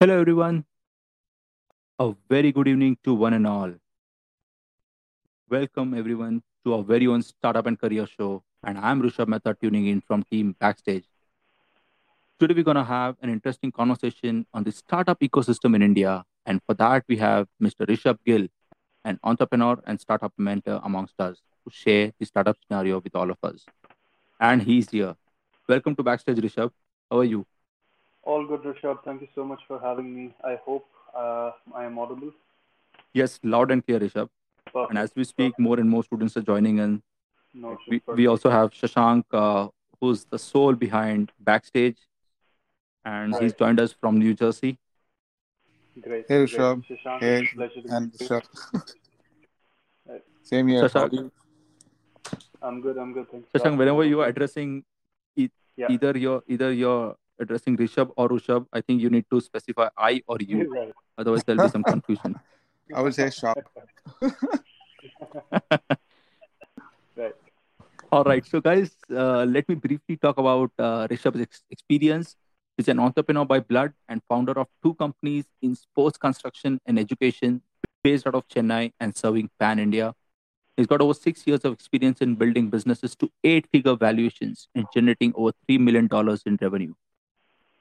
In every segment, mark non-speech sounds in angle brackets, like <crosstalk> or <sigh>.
Hello, everyone. A very good evening to one and all. Welcome, everyone, to our very own Startup and Career Show. And I'm Rishabh Mehta tuning in from Team Backstage. Today, we're going to have an interesting conversation on the startup ecosystem in India. And for that, we have Mr. Rishabh Gill, an entrepreneur and startup mentor amongst us, to share the startup scenario with all of us. And he's here. Welcome to Backstage, Rishabh. How are you? All good, Rishabh. Thank you so much for having me. I hope uh, I am audible. Yes, loud and clear, Rishabh. Perfect. And as we speak, Perfect. more and more students are joining in. No, We, we also have Shashank, uh, who's the soul behind Backstage, and he's joined us from New Jersey. Great. Hey. Rishabh. Shashank, Hey, it's a pleasure to and meet you. Shashank. <laughs> Right. Same here. How Shashank, you? I'm good. I'm good. Thanks for Shashank, asking. whenever you are addressing e- Yeah. either you're either you're addressing Rishabh or Rishabh, I think you need to specify I or you. <laughs> right. Otherwise, there'll be some confusion. <laughs> I would say sharp. <laughs> right. All right. So, guys, uh, let me briefly talk about uh, Rishabh's ex- experience. He's an entrepreneur by blood and founder of two companies in sports construction and education based out of Chennai and serving pan India. He's got over six years of experience in building businesses to eight figure valuations and generating over $3 million in revenue.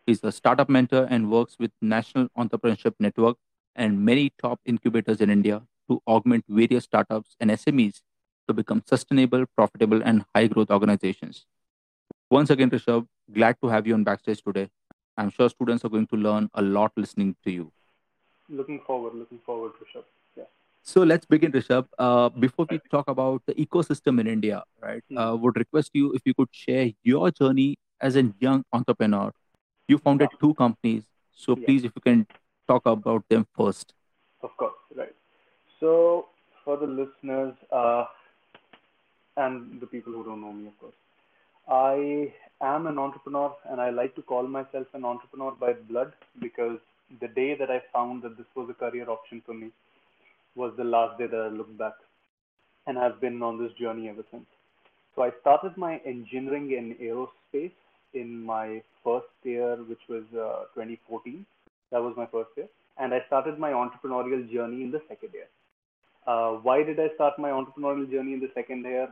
He's a startup mentor and works with National Entrepreneurship Network and many top incubators in India to augment various startups and SMEs to become sustainable, profitable, and high growth organizations. Once again, Rishabh, glad to have you on Backstage today. I'm sure students are going to learn a lot listening to you. Looking forward. Looking forward, Rishabh. Yeah. So let's begin, Rishabh. Uh, before we talk about the ecosystem in India, right, Hmm. uh, would request you if you could share your journey as a young entrepreneur. You founded two companies, so Yeah. please, if you can talk about them first. Of course. Right. So, for the listeners uh, and the people who don't know me, of course, I am an entrepreneur and I like to call myself an entrepreneur by blood because the day that I found that this was a career option for me was the last day that I looked back. And I've been on this journey ever since. So I started my engineering in aerospace in my first year, which was uh, 2014. That was my first year. And I started my entrepreneurial journey in the second year. Uh, why did I start my entrepreneurial journey in the second year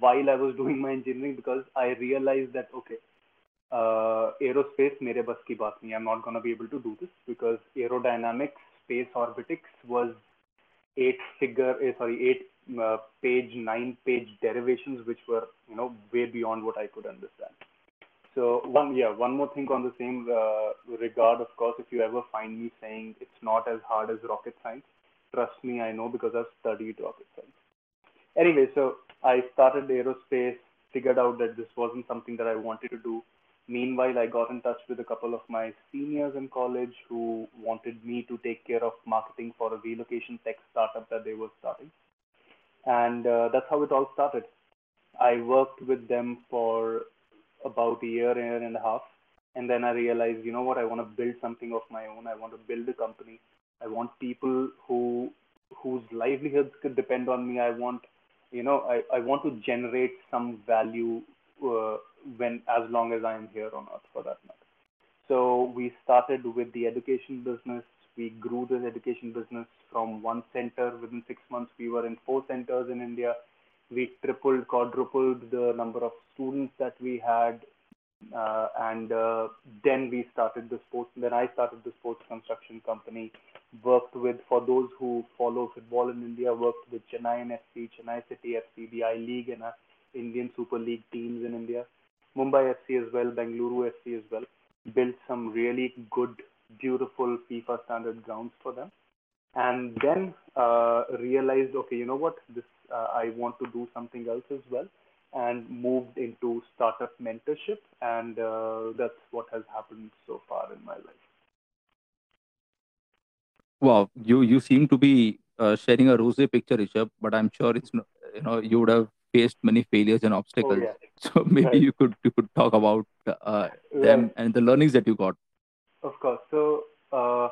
while I was doing my engineering? Because I realized that, okay, uh, aerospace mere bas ki baat nahi. I'm not going to be able to do this because aerodynamics, space orbitics was eight figure, eh, sorry, eight uh, page, nine page derivations, which were, you know, way beyond what I could understand. So one, yeah, one more thing on the same uh, regard, of course, if you ever find me saying it's not as hard as rocket science, trust me, I know because I've studied rocket science. Anyway, so I started aerospace, figured out that this wasn't something that I wanted to do. Meanwhile, I got in touch with a couple of my seniors in college who wanted me to take care of marketing for a relocation tech startup that they were starting. And uh, that's how it all started. I worked with them for about a year, year and a half. And then I realized, you know what, I want to build something of my own. I want to build a company. I want people who whose livelihoods could depend on me. I want, you know, I, I want to generate some value uh, when as long as I am here on earth for that matter. So we started with the education business. We grew this education business from one center. Within six months, we were in four centers in India. We tripled, quadrupled the number of students that we had. Uh, and uh, then we started the sports. Then I started the sports construction company. Worked with, for those who follow football in India, worked with Chennai FC, Chennai City FC, the I League, and uh, Indian Super League teams in India. Mumbai FC as well, Bengaluru FC as well. Built some really good, beautiful FIFA standard grounds for them. And then uh, realized, okay, you know what, this uh, I want to do something else as well, and moved into startup mentorship, and uh, that's what has happened so far in my life. Wow, you you seem to be uh, sharing a rosy picture, Rishabh, but I'm sure it's you know you would have faced many failures and obstacles. Oh yeah, <laughs> So maybe right, you could you could talk about uh, them right. and the learnings that you got. Of course. So uh,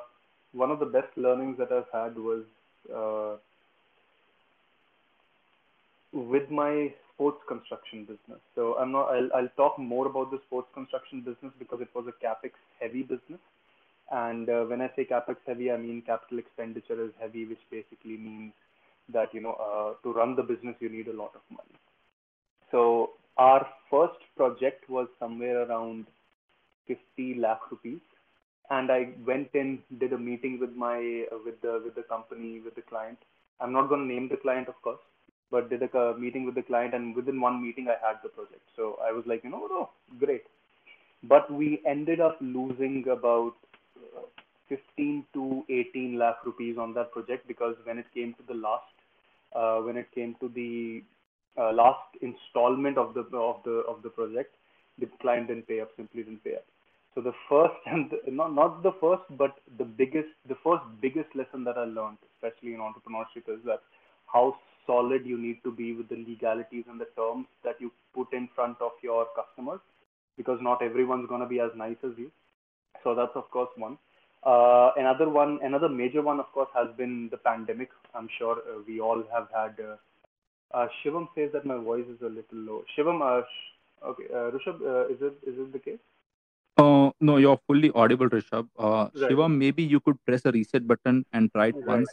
one of the best learnings that I've had was uh, with my sports construction business. So I'm not. I'll I'll talk more about the sports construction business because it was a capex heavy business. And uh, when I say capex heavy, I mean capital expenditure is heavy, which basically means that you know uh, to run the business you need a lot of money. So our first project was somewhere around 50 lakh rupees, and I went in, did a meeting with my uh, with the with the company with the client. I'm not going to name the client, of course, but did a uh, meeting with the client, and within one meeting I had the project. So I was like, you know, oh, great. But we ended up losing about 15 to 18 lakh rupees on that project because when it came to the last, uh, when it came to the uh, last installment of the of the of the project, the client didn't pay up, simply didn't pay up. So the first <laughs> and the, not not the first, but the biggest, the first biggest lesson that I learned, especially in entrepreneurship, is that how solid you need to be with the legalities and the terms that you put in front of your customers, because not everyone's going to be as nice as you. So that's of course one. Uh, another one, another major one, of course, has been the pandemic. I'm sure uh, we all have had. Uh, uh, Shivam says that my voice is a little low. Shivam, uh, sh- okay, uh, Rishabh, uh, is it is it the case? Uh, no, you're fully audible, Rishabh. Uh, right. Shivam, maybe you could press a reset button and try it right. once.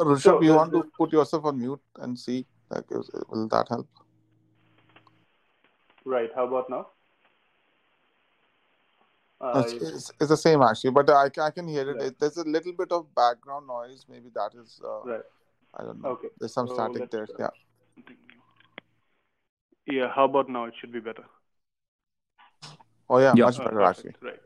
Right. Rishabh, so, you want to put yourself on mute and see? Like, will that help? Right. How about now? Uh, it's, it's, it's, the same actually, but I, I can hear it. Right. There's a little bit of background noise. Maybe that is. Uh, right. I don't know. Okay. There's some so static there. Yeah. Yeah. How about now? It should be better. Oh yeah, yeah. much better uh, actually. Right.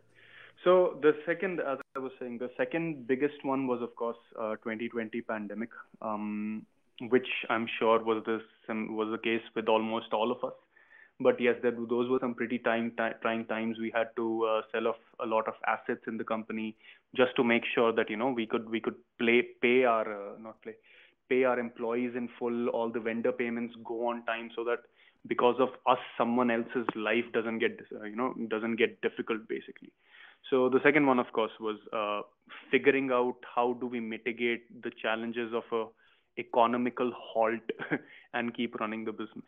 So the second, as I was saying, the second biggest one was of course uh, 2020 pandemic, um, which I'm sure was this was the case with almost all of us. But yes, that those were some pretty time, trying times. We had to uh, sell off a lot of assets in the company just to make sure that you know we could we could play pay our uh, not play pay our employees in full. All the vendor payments go on time so that because of us, someone else's life doesn't get uh, you know doesn't get difficult basically. So the second one, of course, was uh, figuring out how do we mitigate the challenges of a economical halt <laughs> and keep running the business.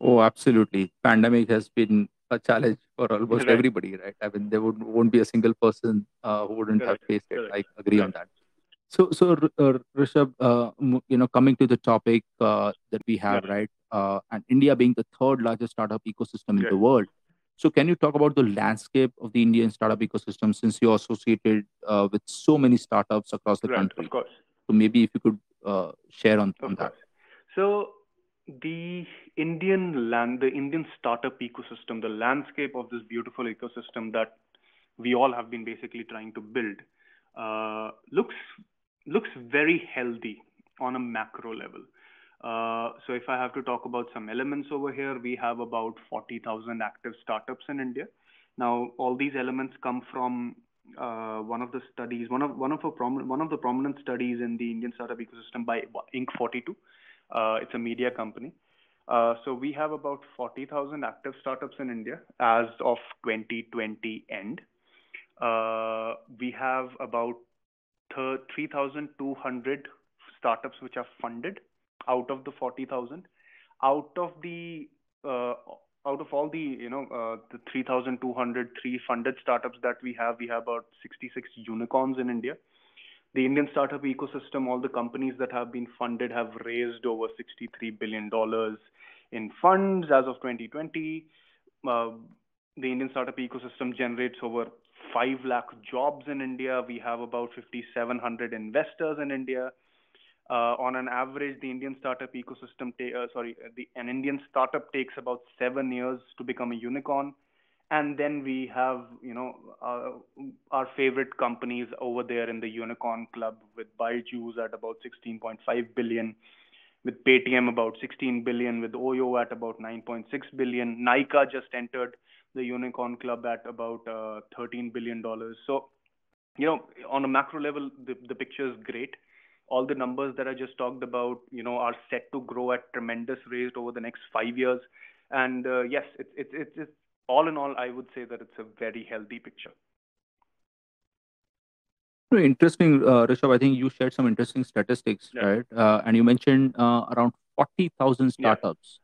Oh, absolutely. Pandemic has been a challenge for almost right. everybody, right? I mean, there would, won't be a single person uh, who wouldn't Correct. have faced it. Correct. I agree Correct. on that. So, so uh, Rishabh, uh, you know, coming to the topic uh, that we have, right, uh, and India being the third largest startup ecosystem in the world. So, can you talk about the landscape of the Indian startup ecosystem since you're associated uh, with so many startups across the Right. country? Of course. So, maybe if you could uh, share on, on that. So the Indian land, the Indian startup ecosystem, the landscape of this beautiful ecosystem that we all have been basically trying to build, uh, looks looks very healthy on a macro level. Uh, so if I have to talk about some elements over here, we have about 40,000 active startups in India. Now, all these elements come from uh, one of the studies, one of one of one of the prominent studies in the Indian startup ecosystem by Inc. 42. Uh, it's a media company. Uh, so we have about 40,000 active startups in India as of 2020 end. Uh, we have about 3,200 startups which are funded out of the 40,000. Out of the uh, out of all the you know uh, the 3,200 three funded startups that we have, we have about 66 unicorns in India. The Indian startup ecosystem, all the companies that have been funded have raised over 63 billion dollars in funds as of 2020. Uh, the Indian startup ecosystem generates over 5 lakh jobs in India. We have about 5,700 investors in India. Uh, on an average, the Indian startup ecosystem, ta- uh, sorry, the, an Indian startup takes about seven years to become a unicorn. And then we have, you know, uh, our favorite companies over there in the unicorn club with Byju's at about 16.5 billion, with Paytm about 16 billion, with Oyo at about 9.6 billion. Nykaa just entered the unicorn club at about uh, 13 billion dollars. So, you know, on a macro level, the, the picture is great. All the numbers that I just talked about, you know, are set to grow at tremendous rate over the next five years. And uh, yes, it's it's it's it's all in all, I would say that it's a very healthy picture. Interesting, uh, Rishabh. I think you shared some interesting statistics, Yeah. right? Uh, and you mentioned uh, around 40,000 Yeah. startups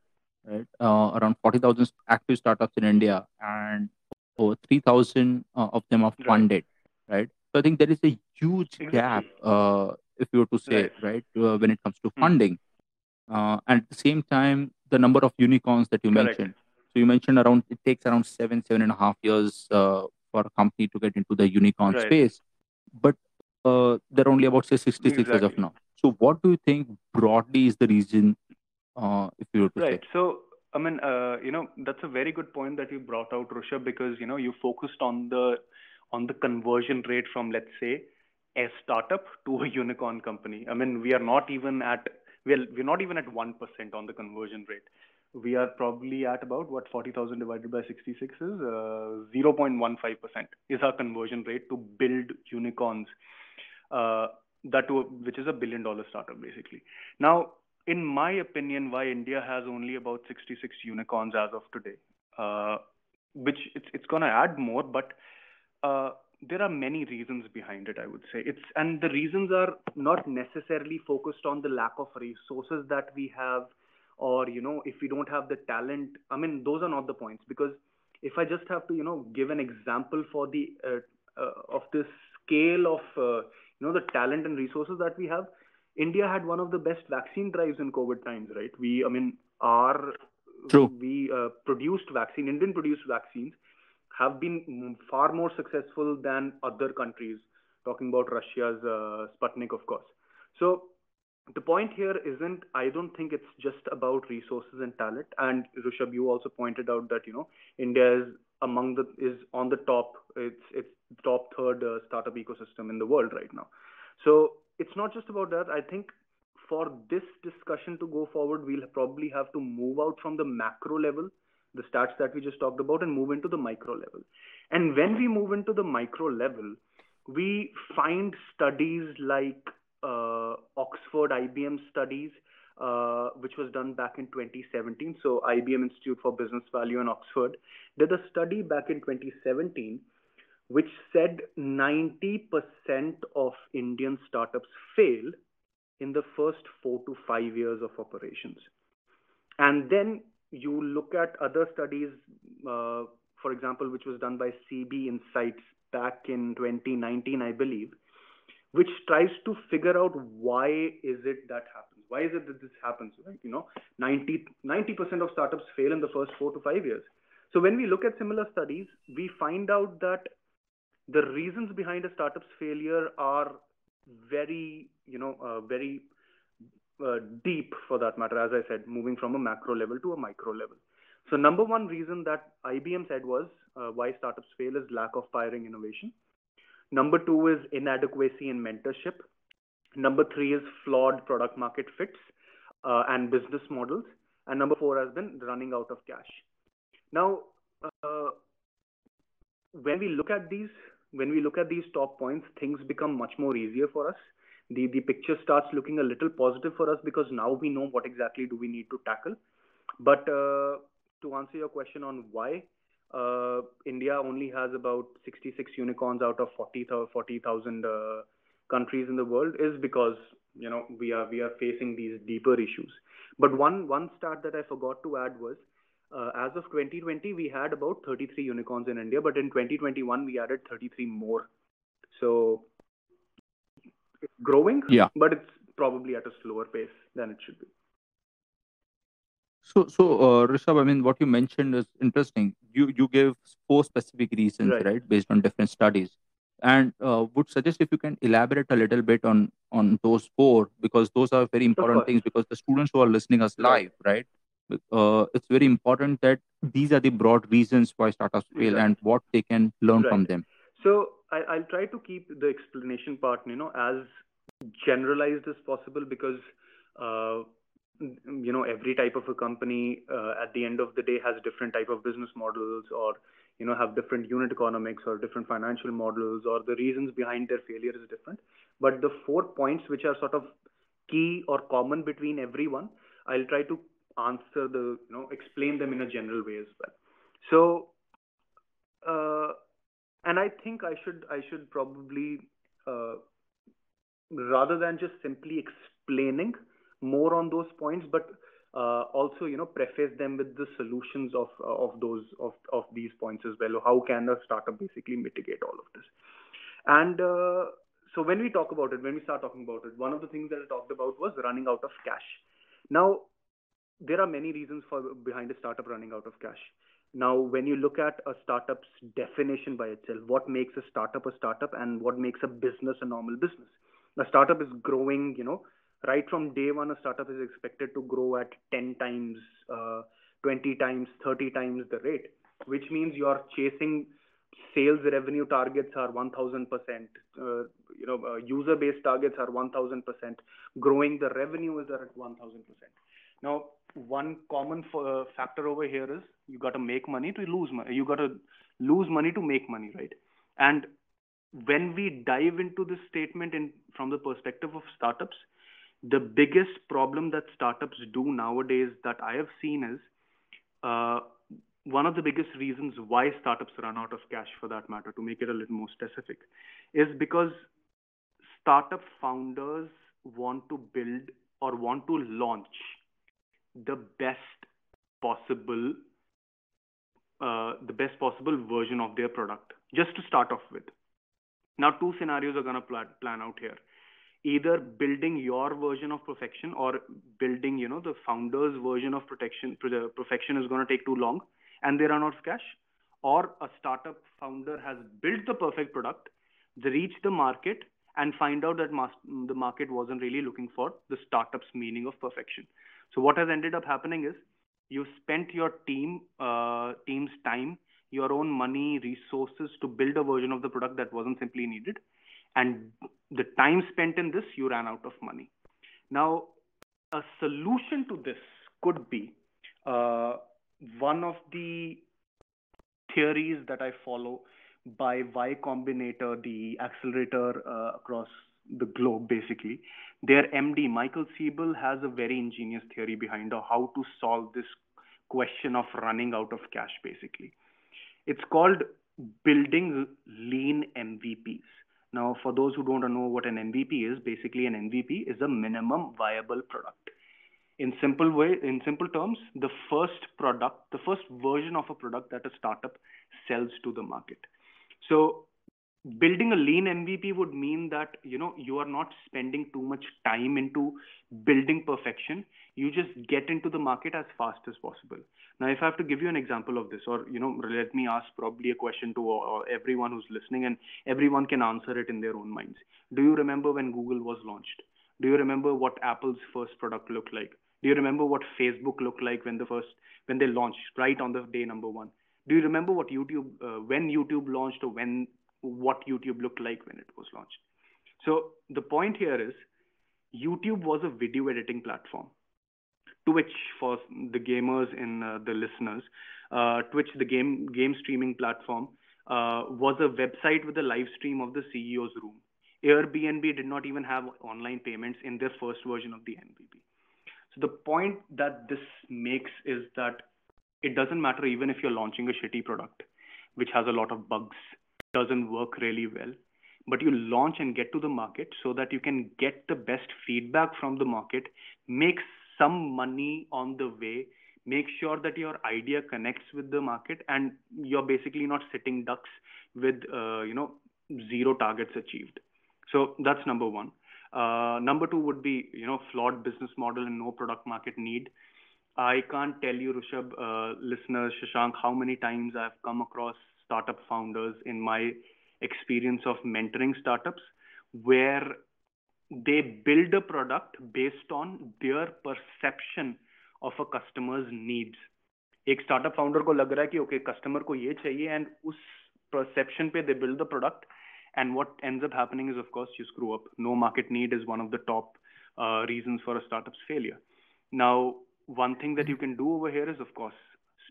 right? Uh, around 40,000 active startups in India, and over 3,000 uh, of them are funded, right. right? So I think there is a huge exactly. gap, uh, if you were to say, right, right uh, when it comes to hmm. funding. Uh, and at the same time, the number of unicorns that you Correct. mentioned. So you mentioned around it takes around seven, seven and a half years uh, for a company to get into the unicorn right. space, but uh, they're only about say 66 exactly. as of now. So what do you think broadly is the reason, uh, if you were to right. say? So I mean, uh, you know, that's a very good point that you brought out, Rushabh, because you know you focused on the on the conversion rate from let's say a startup to a unicorn company. I mean, we are not even at we're we're not even at one percent on the conversion rate. We are probably at about what forty thousand divided by sixty six is uh, zero point one five percent is our conversion rate to build unicorns. Uh, that which is a billion dollar startup basically. Now, in my opinion, why India has only about 66 unicorns as of today, uh, which it's it's going to add more, but uh, there are many reasons behind it. I would say it's and the reasons are not necessarily focused on the lack of resources that we have, or you know if we don't have the talent. I mean those are not the points because if I just have to you know give an example for the uh, uh of this scale of uh, you know the talent and resources that we have india had one of the best vaccine drives in covid times right we i mean our True. we uh, produced vaccine indian produced vaccines have been far more successful than other countries talking about russia's uh, sputnik of course. So the point here isn't i don't think it's just about resources and talent. And rushabh you also pointed out that you know india is among the is on the top it's it's top third uh, startup ecosystem in the world right now. So it's not just about that. I think for this discussion to go forward we'll probably have to move out from the macro level the stats that we just talked about and move into the micro level and when we move into the micro level we find studies like uh, Oxford IBM studies, uh, which was done back in 2017. So IBM Institute for Business Value in Oxford did a study back in 2017, which said 90% of Indian startups fail in the first four to five years of operations. And then you look at other studies, uh, for example, which was done by CB Insights back in 2019, I believe, which tries to figure out why is it that happens? Why is it that this happens right? You know 90 90% of startups fail in the first 4 to 5 years. So when we look at similar studies we find out that the reasons behind a startup's failure are very you know uh, very uh, deep for that matter as i said moving from a macro level to a micro level so number one reason that ibm said was uh, why startups fail is lack of pioneering innovation Number two is inadequacy in mentorship. Number three is flawed product market fits uh, and business models. And number four has been running out of cash. Now, uh, when we look at these, when we look at these top points, things become much more easier for us. The the picture starts looking a little positive for us because now we know what exactly do we need to tackle. But uh, to answer your question on why, uh, India only has about 66 unicorns out of 40,000 40, uh, countries in the world is because you know we are we are facing these deeper issues. But one one stat that I forgot to add was uh, as of 2020 we had about 33 unicorns in India, but in 2021 we added 33 more. So it's growing, yeah, but it's probably at a slower pace than it should be. So, so uh, Rishabh, I mean, what you mentioned is interesting. You you gave four specific reasons, right, right based on different studies, and uh, would suggest if you can elaborate a little bit on on those four because those are very important things because the students who are listening us live, right? Uh, it's very important that these are the broad reasons why startups fail right. and what they can learn right. from them. So I, I'll try to keep the explanation part, you know, as generalized as possible because uh, you know every type of a company uh, at the end of the day has different type of business models or you know have different unit economics or different financial models or the reasons behind their failure is different. But the four points which are sort of key or common between everyone i'll try to answer the you know explain them in a general way as well. So uh, and i think i should i should probably uh, rather than just simply explaining more on those points, but uh, also you know preface them with the solutions of uh, of those of of these points as well how can a startup basically mitigate all of this. And uh, so when we talk about it when we start talking about it one of the things that i talked about was running out of cash. Now there are many reasons for behind a startup running out of cash now when you look at a startup's definition by itself what makes a startup a startup and what makes a business a normal business a startup is growing you know right from day one, a startup is expected to grow at 10 times, uh, 20 times, 30 times the rate, which means you're chasing sales revenue targets are 1000%, uh, you know, uh, user base targets are 1000%, growing the revenue is at 1000%. Now, one common uh, factor over here is you got to make money to lose money. You got to lose money to make money, right? And when we dive into this statement in from the perspective of startups, the biggest problem that startups do nowadays that I have seen is uh, one of the biggest reasons why startups run out of cash, for that matter, to make it a little more specific, is because startup founders want to build or want to launch the best possible uh, the best possible version of their product just to start off with. Now, two scenarios are going to plan, plan out here either building your version of perfection or building you know the founder's version of protection perfection is going to take too long and they run out of cash or a startup founder has built the perfect product they reach the market and find out that the market wasn't really looking for the startup's meaning of perfection so what has ended up happening is you spent your team uh, team's time your own money resources to build a version of the product that wasn't simply needed and the time spent in this, you ran out of money. Now, a solution to this could be uh, one of the theories that I follow by Y Combinator, the accelerator uh, across the globe, basically. Their MD, Michael Siebel, has a very ingenious theory behind how to solve this question of running out of cash, basically. It's called building lean MVPs. Now, for those who don't know what an MVP is, basically an MVP is a minimum viable product. In simple way, in simple terms, the first product, the first version of a product that a startup sells to the market. So building a lean mvp would mean that you know you are not spending too much time into building perfection you just get into the market as fast as possible. Now if i have to give you an example of this or you know let me ask probably a question to uh, everyone who's listening and everyone can answer it in their own minds. Do you remember when google was launched? Do you remember what apple's first product looked like? Do you remember what facebook looked like when the first when they launched right on the day number one? Do you remember what youtube uh, when youtube launched or when what YouTube looked like when it was launched. So the point here is YouTube was a video editing platform. Twitch, for the gamers and uh, the listeners, uh, Twitch, the game game streaming platform, uh, was a website with a live stream of the CEO's room. Airbnb did not even have online payments in their first version of the MVP. So the point that this makes is that it doesn't matter even if you're launching a shitty product, which has a lot of bugs, doesn't work really well but you launch and get to the market so that you can get the best feedback from the market make some money on the way. Make sure that your idea connects with the market and you're basically not sitting ducks with uh, you know zero targets achieved. So that's number one. Uh, number two would be you know flawed business model and no product market need. I can't tell you rishabh uh, listeners shashank how many times i've come across startup founders in my experience of mentoring startups where they build a product based on their perception of a customer's needs एक startup founder को लग रहा है कि okay okay, customer को ये चाहिए and उस परसेप्शन पे they build the product and what ends up happening is of course you screw up no market need is one of the top uh, reasons for a startup's failure now one thing that you can do over here is of course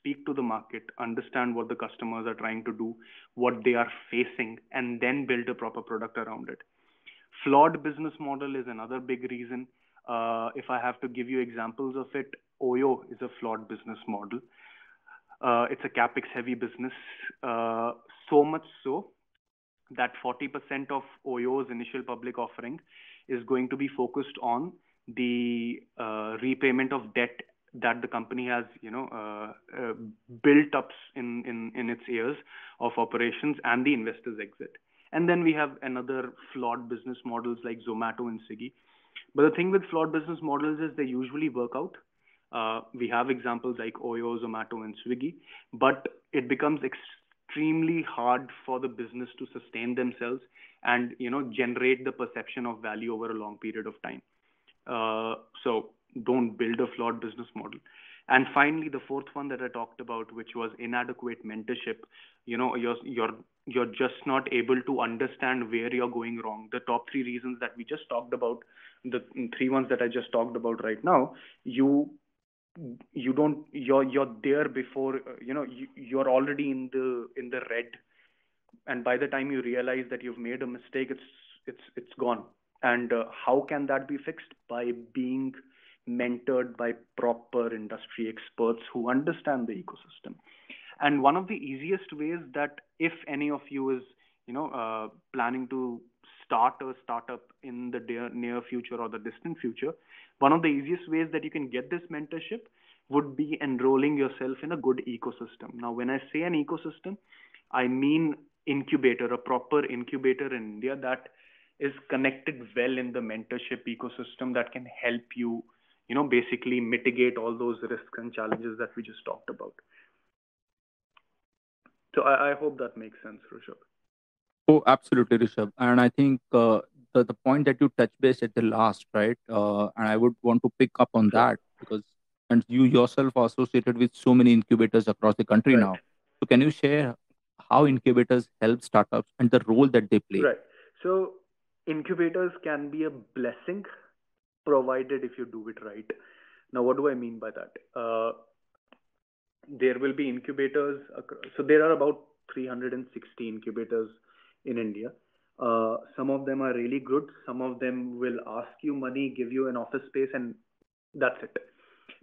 speak to the market, understand what the customers are trying to do, what they are facing, and then build a proper product around it. Flawed business model is another big reason. Uh, if I have to give you examples of it, Oyo is a flawed business model. Uh, it's a capex heavy business, uh, so much so that 40% of Oyo's initial public offering is going to be focused on the uh, repayment of debt that the company has, you know, uh, uh, built up in, in, in its years of operations and the investors exit. And then we have another flawed business models like Zomato and Swiggy. But the thing with flawed business models is they usually work out. Uh, we have examples like Oyo, Zomato, and Swiggy, but it becomes extremely hard for the business to sustain themselves and you know generate the perception of value over a long period of time. Uh, so don't build a flawed business model. And finally, the fourth one that I talked about, which was inadequate mentorship. You know, you're you're you're just not able to understand where you're going wrong. The top three reasons that we just talked about, the three ones that I just talked about right now, you you don't you're you're there before you know you, you're already in the in the red and by the time you realize that you've made a mistake it's it's it's gone and uh, how can that be fixed by being mentored by proper industry experts who understand the ecosystem. And one of the easiest ways that if any of you is, you know, uh, planning to start a startup in the near, near future or the distant future, one of the easiest ways that you can get this mentorship would be enrolling yourself in a good ecosystem. Now, when I say an ecosystem, I mean incubator, a proper incubator in India that is connected well in the mentorship ecosystem that can help you you know, basically mitigate all those risks and challenges that we just talked about. So I, I hope that makes sense, Rishabh. Oh, absolutely, Rishabh. And I think uh, the, the point that you touched base at the last, right? Uh, and I would want to pick up on that because, and you yourself are associated with so many incubators across the country right. now. So can you share how incubators help startups and the role that they play? Right. So incubators can be a blessing provided if you do it right. Now, what do I mean by that? Uh, there will be incubators. So there are about 360 incubators in India. Uh, some of them are really good. Some of them will ask you money, give you an office space, and that's it.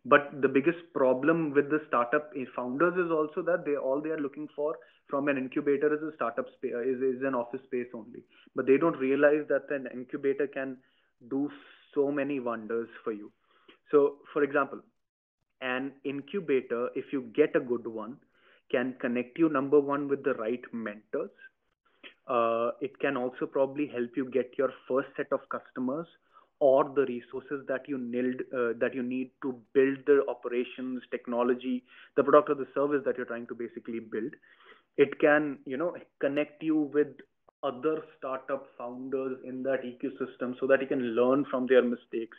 But the biggest problem with the startup founders is also that they all they are looking for from an incubator is a startup space is, is an office space only. But they don't realize that an incubator can do so many wonders for you. So, for example, an incubator, if you get a good one, can connect you number one with the right mentors. Uh, it can also probably help you get your first set of customers or the resources that you need uh, that you need to build the operations, technology, the product or the service that you're trying to basically build. It can, you know, connect you with other startup founders in that ecosystem so that you can learn from their mistakes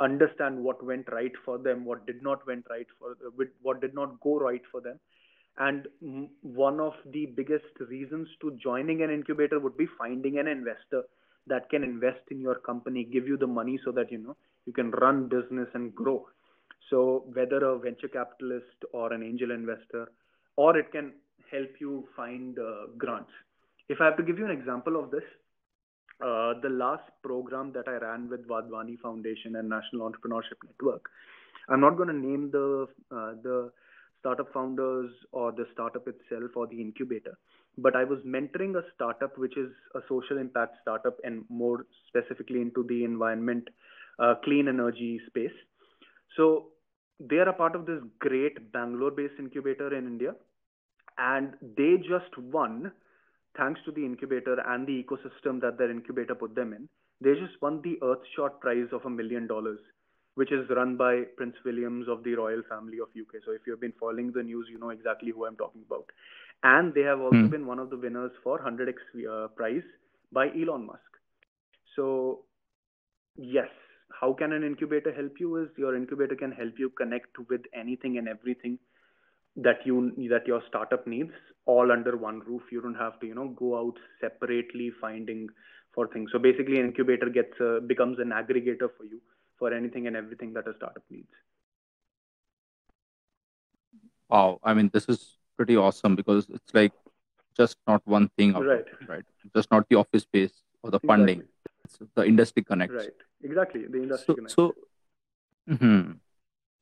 understand what went right for them what did not went right for what did not go right for them. And one of the biggest reasons to joining an incubator would be finding an investor that can invest in your company give you the money so that you know you can run business and grow. So whether a venture capitalist or an angel investor or it can help you find uh, grants. If I have to give you an example of this, uh, the last program that I ran with Wadhwani Foundation and National Entrepreneurship Network, I'm not going to name the uh, the startup founders or the startup itself or the incubator, but I was mentoring a startup which is a social impact startup and more specifically into the environment, uh, clean energy space. So they are a part of this great Bangalore-based incubator in India, and they just won thanks to the incubator and the ecosystem that their incubator put them in, they just won the Earthshot prize of a million dollars, which is run by Prince Williams of the royal family of UK. So if you've been following the news, you know exactly who I'm talking about. And they have also mm. been one of the winners for 100x uh, prize by Elon Musk. So yes, how can an incubator help you? Is your incubator can help you connect with anything and everything that you that your startup needs all under one roof. You don't have to you know go out separately finding for things. So basically an incubator gets uh, becomes an aggregator for you for anything and everything that a startup needs. Wow. I mean this is pretty awesome because it's like just not one thing right. right? Just not the office space or the funding. Exactly. the industry connects. Right. Exactly. The industry so, connects. so mm-hmm.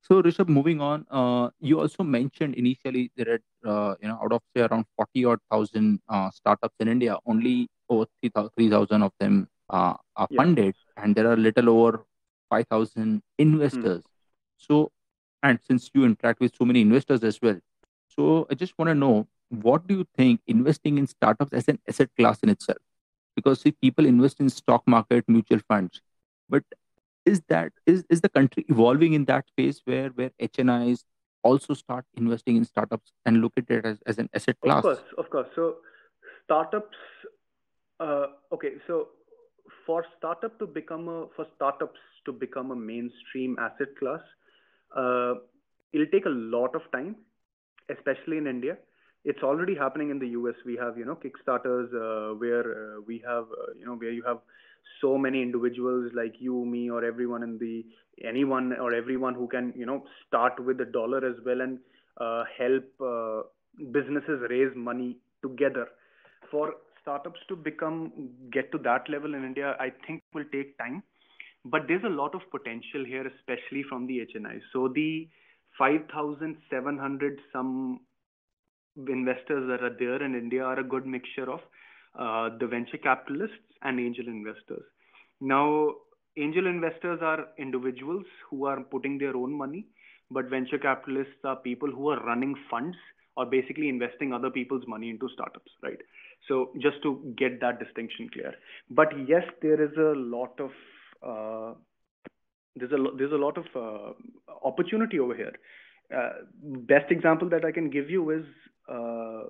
So, Rishabh, moving on, uh, you also mentioned initially there are, uh, you know, out of say around 40 odd thousand uh, startups in India, only over 3,000 of them uh, are yeah. funded, and there are little over 5,000 investors. Mm. So, and since you interact with so many investors as well, so I just want to know what do you think investing in startups as an asset class in itself? Because see, people invest in stock market, mutual funds, but is that is is the country evolving in that phase where where HNIs also start investing in startups and look at it as, as an asset class? Of course, of course. So startups. Uh, okay, so for startup to become a for startups to become a mainstream asset class, uh, it'll take a lot of time, especially in India. It's already happening in the US. We have you know Kickstarters uh, where uh, we have uh, you know where you have so many individuals like you, me, or everyone in the anyone or everyone who can you know start with a dollar as well and uh, help uh, businesses raise money together. For startups to become get to that level in india i think will take time. But there's a lot of potential here especially from the hni so the 5700 some investors that are there in india are a good mixture of uh, the venture capitalists and angel investors now angel investors are individuals who are putting their own money, but venture capitalists are people who are running funds or basically investing other people's money into startups, right? So just to get that distinction clear. But yes, there is a lot of uh, there's a there's a lot of uh, opportunity over here. Uh, best example that I can give you is uh,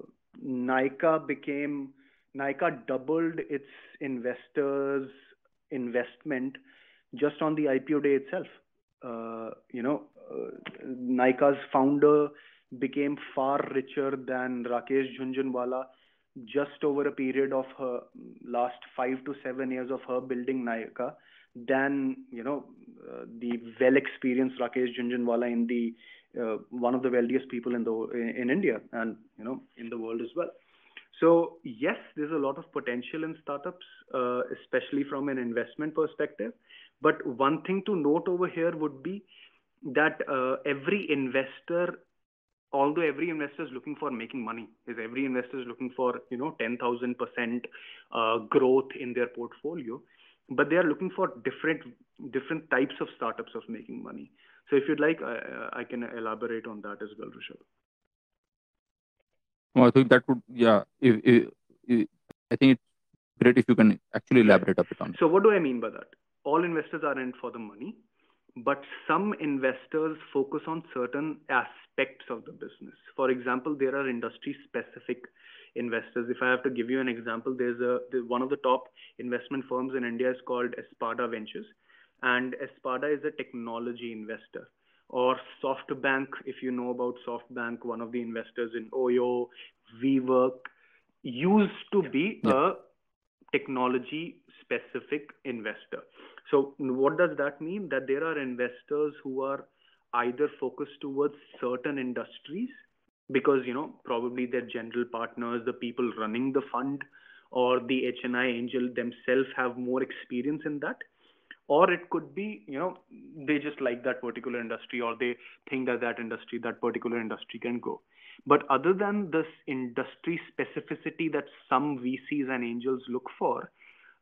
Nykaa became Nykaa doubled its investors investment just on the IPO day itself. Uh, you know, uh, Nykaa's founder became far richer than Rakesh Jhunjhunwala just over a period of her last five to seven years of her building Nykaa than you know uh, the well-experienced Rakesh Jhunjhunwala in the uh, one of the wealthiest people in the in India and you know in the world as well. So yes, there's a lot of potential in startups, uh, especially from an investment perspective. But one thing to note over here would be that uh, every investor, although every investor is looking for making money, is every investor is looking for you know 10,000 uh, percent growth in their portfolio, but they are looking for different different types of startups of making money. So if you'd like, I, I can elaborate on that as well, Rishabh. Well, I think that would, yeah. If, if, if, I think it's great if you can actually elaborate a bit on. So, what do I mean by that? All investors are in for the money, but some investors focus on certain aspects of the business. For example, there are industry-specific investors. If I have to give you an example, there's a one of the top investment firms in India is called Espada Ventures, and Espada is a technology investor or SoftBank, if you know about SoftBank, one of the investors in Oyo, WeWork, used to be yeah. a technology specific investor. So, what does that mean? That there are investors who are either focused towards certain industries because, you know, probably their general partners, the people running the fund, or the HNI angel themselves have more experience in that or it could be you know they just like that particular industry or they think that that industry that particular industry can go but other than this industry specificity that some vcs and angels look for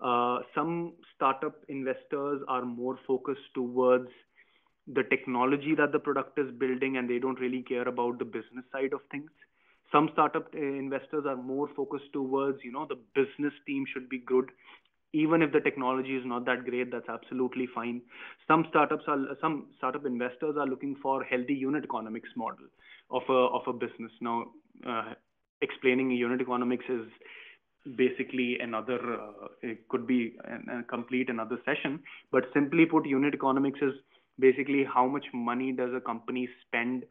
uh, some startup investors are more focused towards the technology that the product is building and they don't really care about the business side of things. Some startup investors are more focused towards you know the business team should be good even if the technology is not that great that's absolutely fine. Some startups are some startup investors are looking for healthy unit economics model of a of a business. Now uh, explaining unit economics is basically another uh, it could be a complete another session but simply put unit economics is basically how much money does a company spend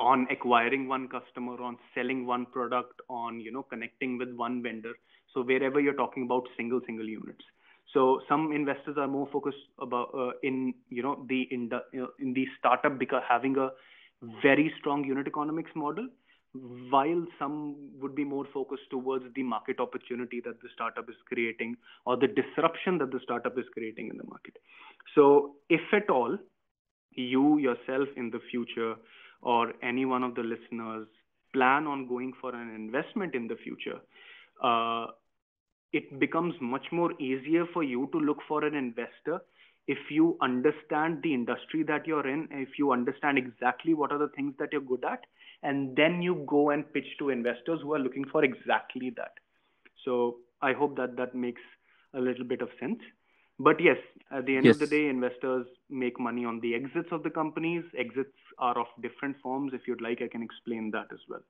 on acquiring one customer on selling one product on you know connecting with one vendor so wherever you're talking about single single units. So some investors are more focused about uh, in you know the in the you know, in the startup because having a very strong unit economics model, while some would be more focused towards the market opportunity that the startup is creating or the disruption that the startup is creating in the market. So if at all you yourself in the future or any one of the listeners plan on going for an investment in the future, uh, it becomes much more easier for you to look for an investor if you understand the industry that you're in, if you understand exactly what are the things that you're good at, and then you go and pitch to investors who are looking for exactly that. So I hope that that makes a little bit of sense. But yes, at the end yes. of the day, investors make money on the exits of the companies. Exits are of different forms. If you'd like, I can explain that as well.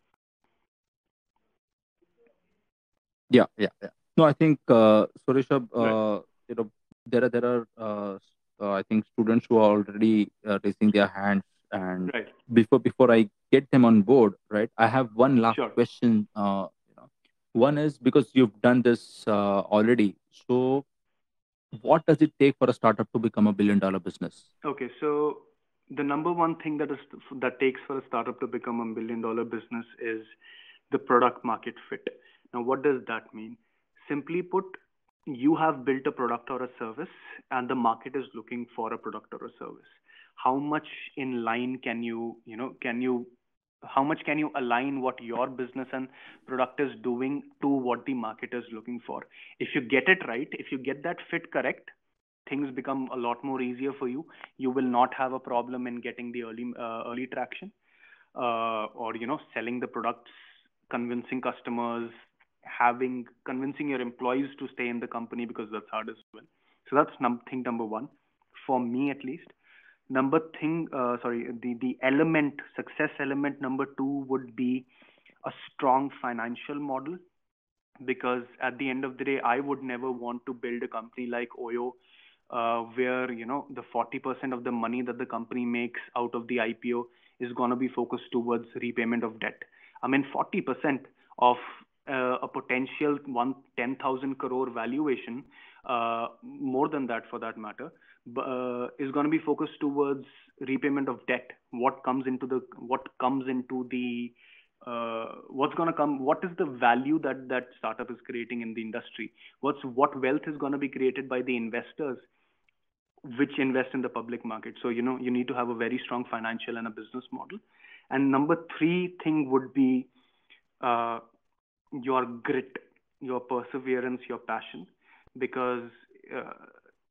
Yeah, yeah, yeah. No, I think uh, so, uh, right. you know, there are there are uh, uh, I think students who are already uh, raising their hands, and right. before before I get them on board, right? I have one last sure. question. Uh, you know, one is because you've done this uh, already, so what does it take for a startup to become a billion dollar business? Okay, so the number one thing that is that takes for a startup to become a billion dollar business is the product market fit. Now, what does that mean? Simply put, you have built a product or a service and the market is looking for a product or a service. How much in line can you you know can you how much can you align what your business and product is doing to what the market is looking for? If you get it right if you get that fit correct things become a lot more easier for you. You will not have a problem in getting the early uh, early traction uh, or you know selling the products convincing customers having convincing your employees to stay in the company because that's hard as well. So that's num- thing number one for me at least. Number thing, uh, sorry, the the element success element number two would be a strong financial model because at the end of the day, I would never want to build a company like Oyo. Uh, where you know the 40% of the money that the company makes out of the IPO is going to be focused towards repayment of debt. I mean, 40% of uh, a potential one 10,000 crore valuation, uh, more than that for that matter, uh, is going to be focused towards repayment of debt. What comes into the what comes into the uh, what's going to come what is the value that that startup is creating in the industry? What's what wealth is going to be created by the investors which invest in the public market? So you know you need to have a very strong financial and a business model. And number three thing would be uh, your grit, your perseverance, your passion, because uh,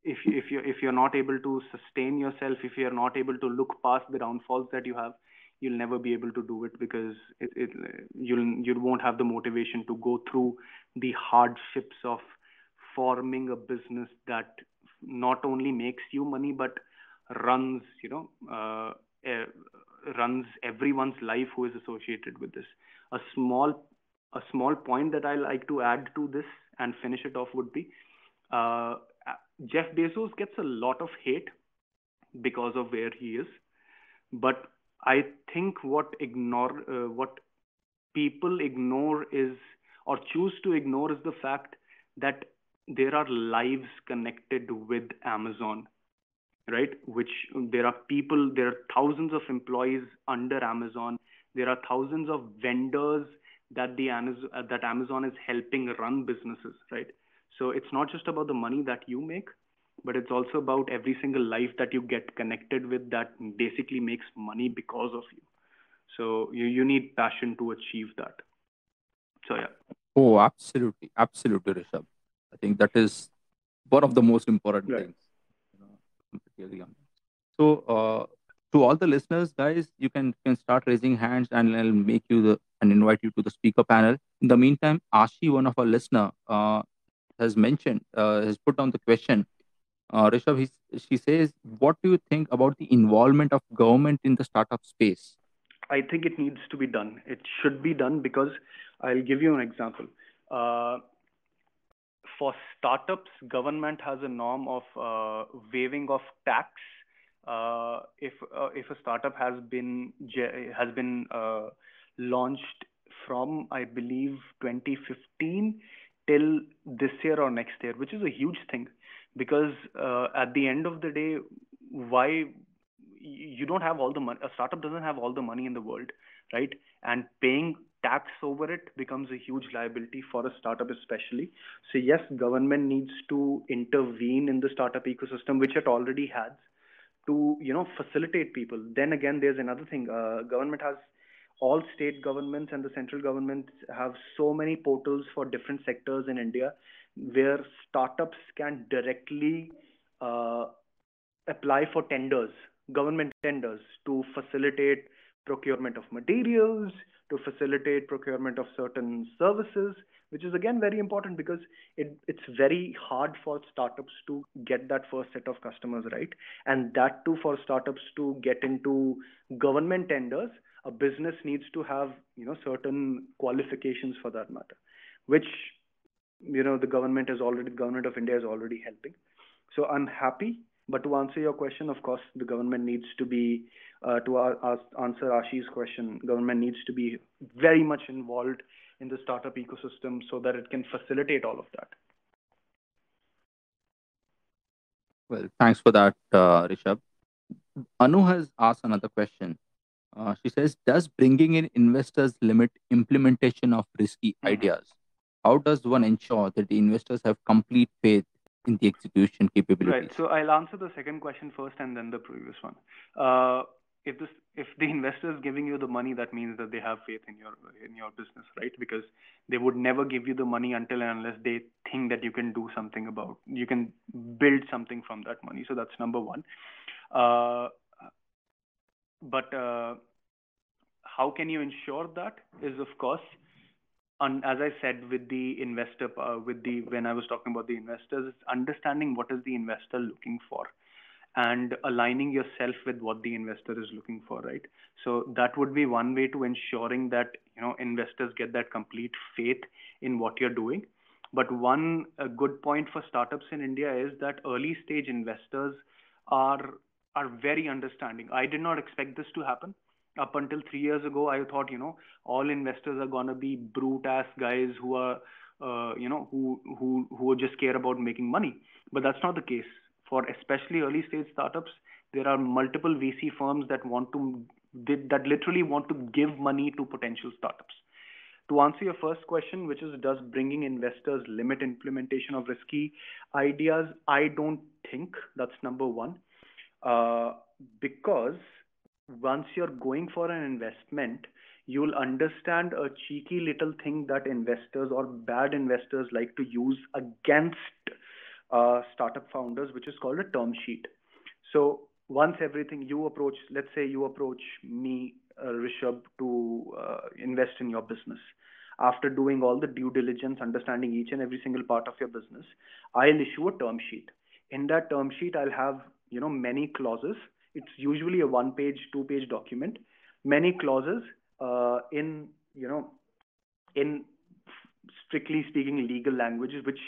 if if you if you're not able to sustain yourself, if you're not able to look past the downfalls that you have, you'll never be able to do it because it, it you'll you won't have the motivation to go through the hardships of forming a business that not only makes you money but runs you know uh, uh, runs everyone's life who is associated with this. A small a small point that I like to add to this and finish it off would be uh, Jeff Bezos gets a lot of hate because of where he is, but I think what ignore uh, what people ignore is or choose to ignore is the fact that there are lives connected with Amazon, right? Which there are people, there are thousands of employees under Amazon. There are thousands of vendors that the uh, that Amazon is helping run businesses, right? So it's not just about the money that you make, but it's also about every single life that you get connected with that basically makes money because of you. So you, you need passion to achieve that. So yeah. Oh, absolutely, absolutely, Rishabh. I think that is one of the most important right. things. You know, so uh, to all the listeners, guys, you can can start raising hands and I'll make you the and invite you to the speaker panel. In the meantime, Ashi, one of our listener, uh, has mentioned, uh, has put down the question. Uh, Rishabh, he, she says, what do you think about the involvement of government in the startup space? I think it needs to be done. It should be done because I'll give you an example. Uh, for startups, government has a norm of uh, waiving of tax uh, if uh, if a startup has been has been uh, launched from I believe 2015 till this year or next year, which is a huge thing. Because uh, at the end of the day, why you don't have all the money a startup doesn't have all the money in the world right? And paying tax over it becomes a huge liability for a startup especially. So yes government needs to intervene in the startup ecosystem which it already has to you know facilitate people. Then again there's another thing. Uh, government has all state governments and the central governments have so many portals for different sectors in india where startups can directly uh, apply for tenders, government tenders, to facilitate procurement of materials, to facilitate procurement of certain services, which is again very important because it, it's very hard for startups to get that first set of customers right. And that too for startups to get into government tenders, a business needs to have you know certain qualifications for that matter, which you know the government is already the government of India is already helping. So I'm happy. But to answer your question, of course, the government needs to be uh, to our, answer Ashi's question. Government needs to be very much involved in the startup ecosystem so that it can facilitate all of that. Well, thanks for that, uh, Rishabh. Anu has asked another question. Uh, she says, Does bringing in investors limit implementation of risky mm-hmm. ideas? How does one ensure that the investors have complete faith in the execution capabilities? Right. So I'll answer the second question first and then the previous one. Uh, if this if the investor is giving you the money, that means that they have faith in your in your business, right? Because they would never give you the money until and unless they think that you can do something about you can build something from that money. So that's number one. Uh, but uh, how can you ensure that? Is of course, on, as I said with the investor, uh, with the when I was talking about the investors, it's understanding what is the investor looking for and aligning yourself with what the investor is looking for, right? So that would be one way to ensuring that you know investors get that complete faith in what you're doing. But one good point for startups in India is that early stage investors are are very understanding. I did not expect this to happen. Up until three years ago, I thought you know all investors are gonna be brute ass guys who are uh, you know who who who just care about making money. But that's not the case for especially early stage startups, there are multiple VC firms that want to that literally want to give money to potential startups. To answer your first question, which is does bringing investors limit implementation of risky ideas? I don't think that's number one, uh, because once you're going for an investment, you'll understand a cheeky little thing that investors or bad investors like to use against uh, startup founders, which is called a term sheet. So once everything you approach, let's say you approach me, uh, Rishabh, to uh, invest in your business. After doing all the due diligence, understanding each and every single part of your business, I'll issue a term sheet. In that term sheet, I'll have you know many clauses. It's usually a one-page, two-page document. Many clauses uh, in you know in strictly speaking legal languages, which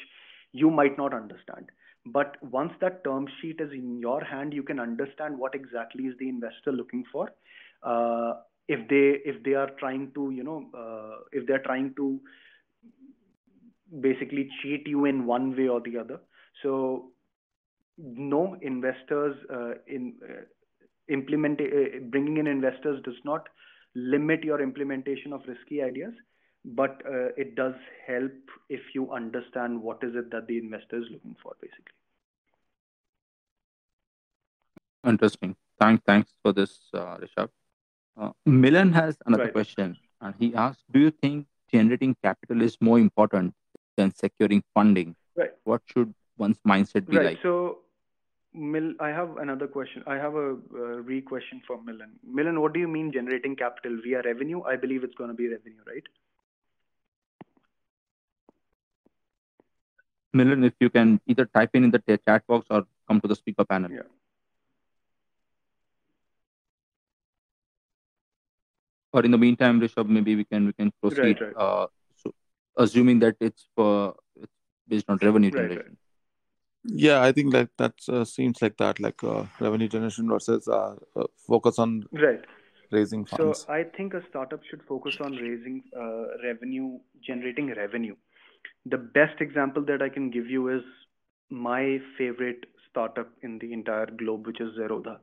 you might not understand. But once that term sheet is in your hand, you can understand what exactly is the investor looking for. Uh, if they if they are trying to you know uh, if they are trying to basically cheat you in one way or the other. So no investors uh, in uh, implement uh, bringing in investors does not limit your implementation of risky ideas but uh, it does help if you understand what is it that the investor is looking for, basically. Interesting. Thanks, thanks for this, uh, Rishabh. Uh, Milan has another right. question, and he asks, "Do you think generating capital is more important than securing funding? Right. What should one's mindset be right. like?" So, Mil, I have another question. I have a uh, re question for Milan. Milan, what do you mean generating capital via revenue? I believe it's going to be revenue, right? Milan, if you can either type in in the chat box or come to the speaker panel. Yeah. Or in the meantime, Rishabh, maybe we can we can proceed. Right, right. Uh, so assuming that it's for it's based on revenue right, generation. Yeah, I think like that uh, seems like that, like uh, revenue generation versus uh, uh, focus on right raising funds. So I think a startup should focus on raising uh, revenue, generating revenue the best example that I can give you is my favorite startup in the entire globe, which is Zerodha.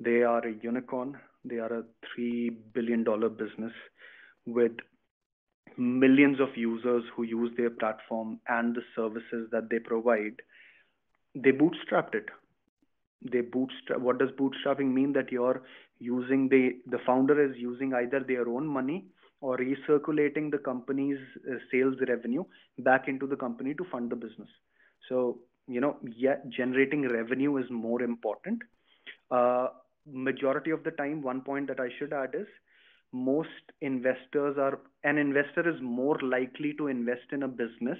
They are a unicorn. They are a $3 billion business with millions of users who use their platform and the services that they provide. They bootstrapped it. They bootstrap. What does bootstrapping mean? That you're using the the founder is using either their own money or recirculating the company's uh, sales revenue back into the company to fund the business. So you know, yeah, generating revenue is more important. Uh, majority of the time, one point that I should add is most investors are an investor is more likely to invest in a business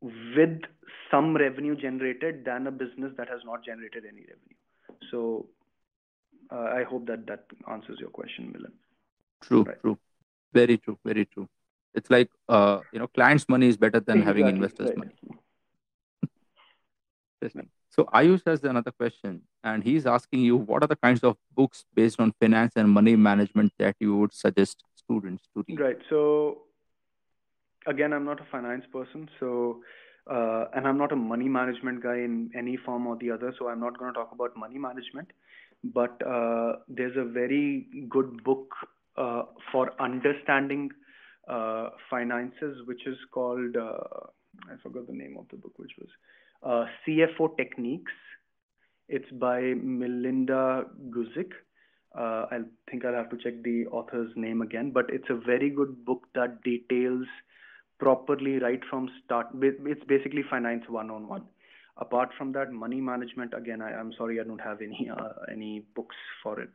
with some revenue generated than a business that has not generated any revenue. So uh, I hope that that answers your question, Milan. True, right. true, very true, very true. It's like uh, you know, clients' money is better than exactly, having investors' right. money. <laughs> So Ayush has another question, and he's asking you, what are the kinds of books based on finance and money management that you would suggest students to read? Right. So again, I'm not a finance person, so uh, and I'm not a money management guy in any form or the other. So I'm not going to talk about money management. But uh, there's a very good book uh, for understanding uh, finances, which is called uh, I forgot the name of the book, which was uh, CFO Techniques. It's by Melinda Guzik. I think I'll have to check the author's name again, but it's a very good book that details properly right from start. It's basically finance one on one. Apart from that, money management again. I, am sorry, I don't have any uh, any books for it.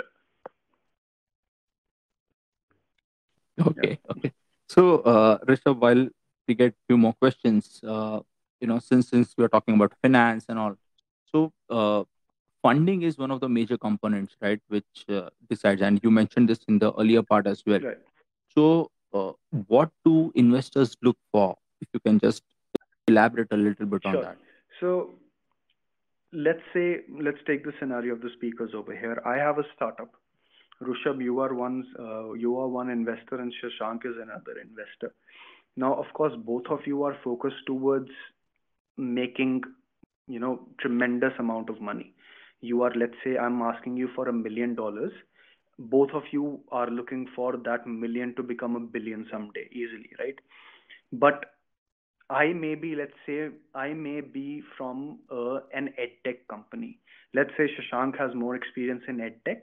Okay, yeah. okay. So, uh, Rishabh, while we get few more questions, uh, you know, since since we are talking about finance and all, so uh, funding is one of the major components, right? Which uh, decides, and you mentioned this in the earlier part as well. Right. So, what do investors look for? If you can just elaborate a little bit sure. on that. So, let's say let's take the scenario of the speakers over here. I have a startup. Rushabh, you are one uh, you are one investor, and Shashank is another investor. Now, of course, both of you are focused towards making you know tremendous amount of money you are let's say i'm asking you for a million dollars both of you are looking for that million to become a billion someday easily right but i may be let's say i may be from uh, an edtech company let's say shashank has more experience in edtech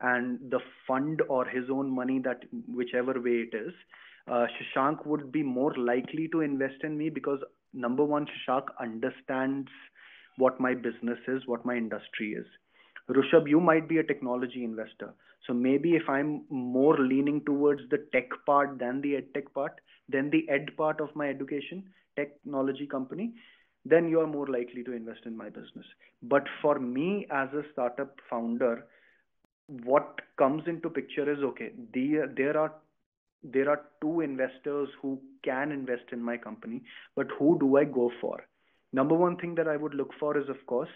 and the fund or his own money that whichever way it is uh, shashank would be more likely to invest in me because number one, Shashank understands what my business is, what my industry is. Rushabh, you might be a technology investor. So maybe if I'm more leaning towards the tech part than the ed tech part, then the ed part of my education, technology company, then you are more likely to invest in my business. But for me as a startup founder, what comes into picture is okay, the, there are there are two investors who can invest in my company, but who do I go for? Number one thing that I would look for is, of course,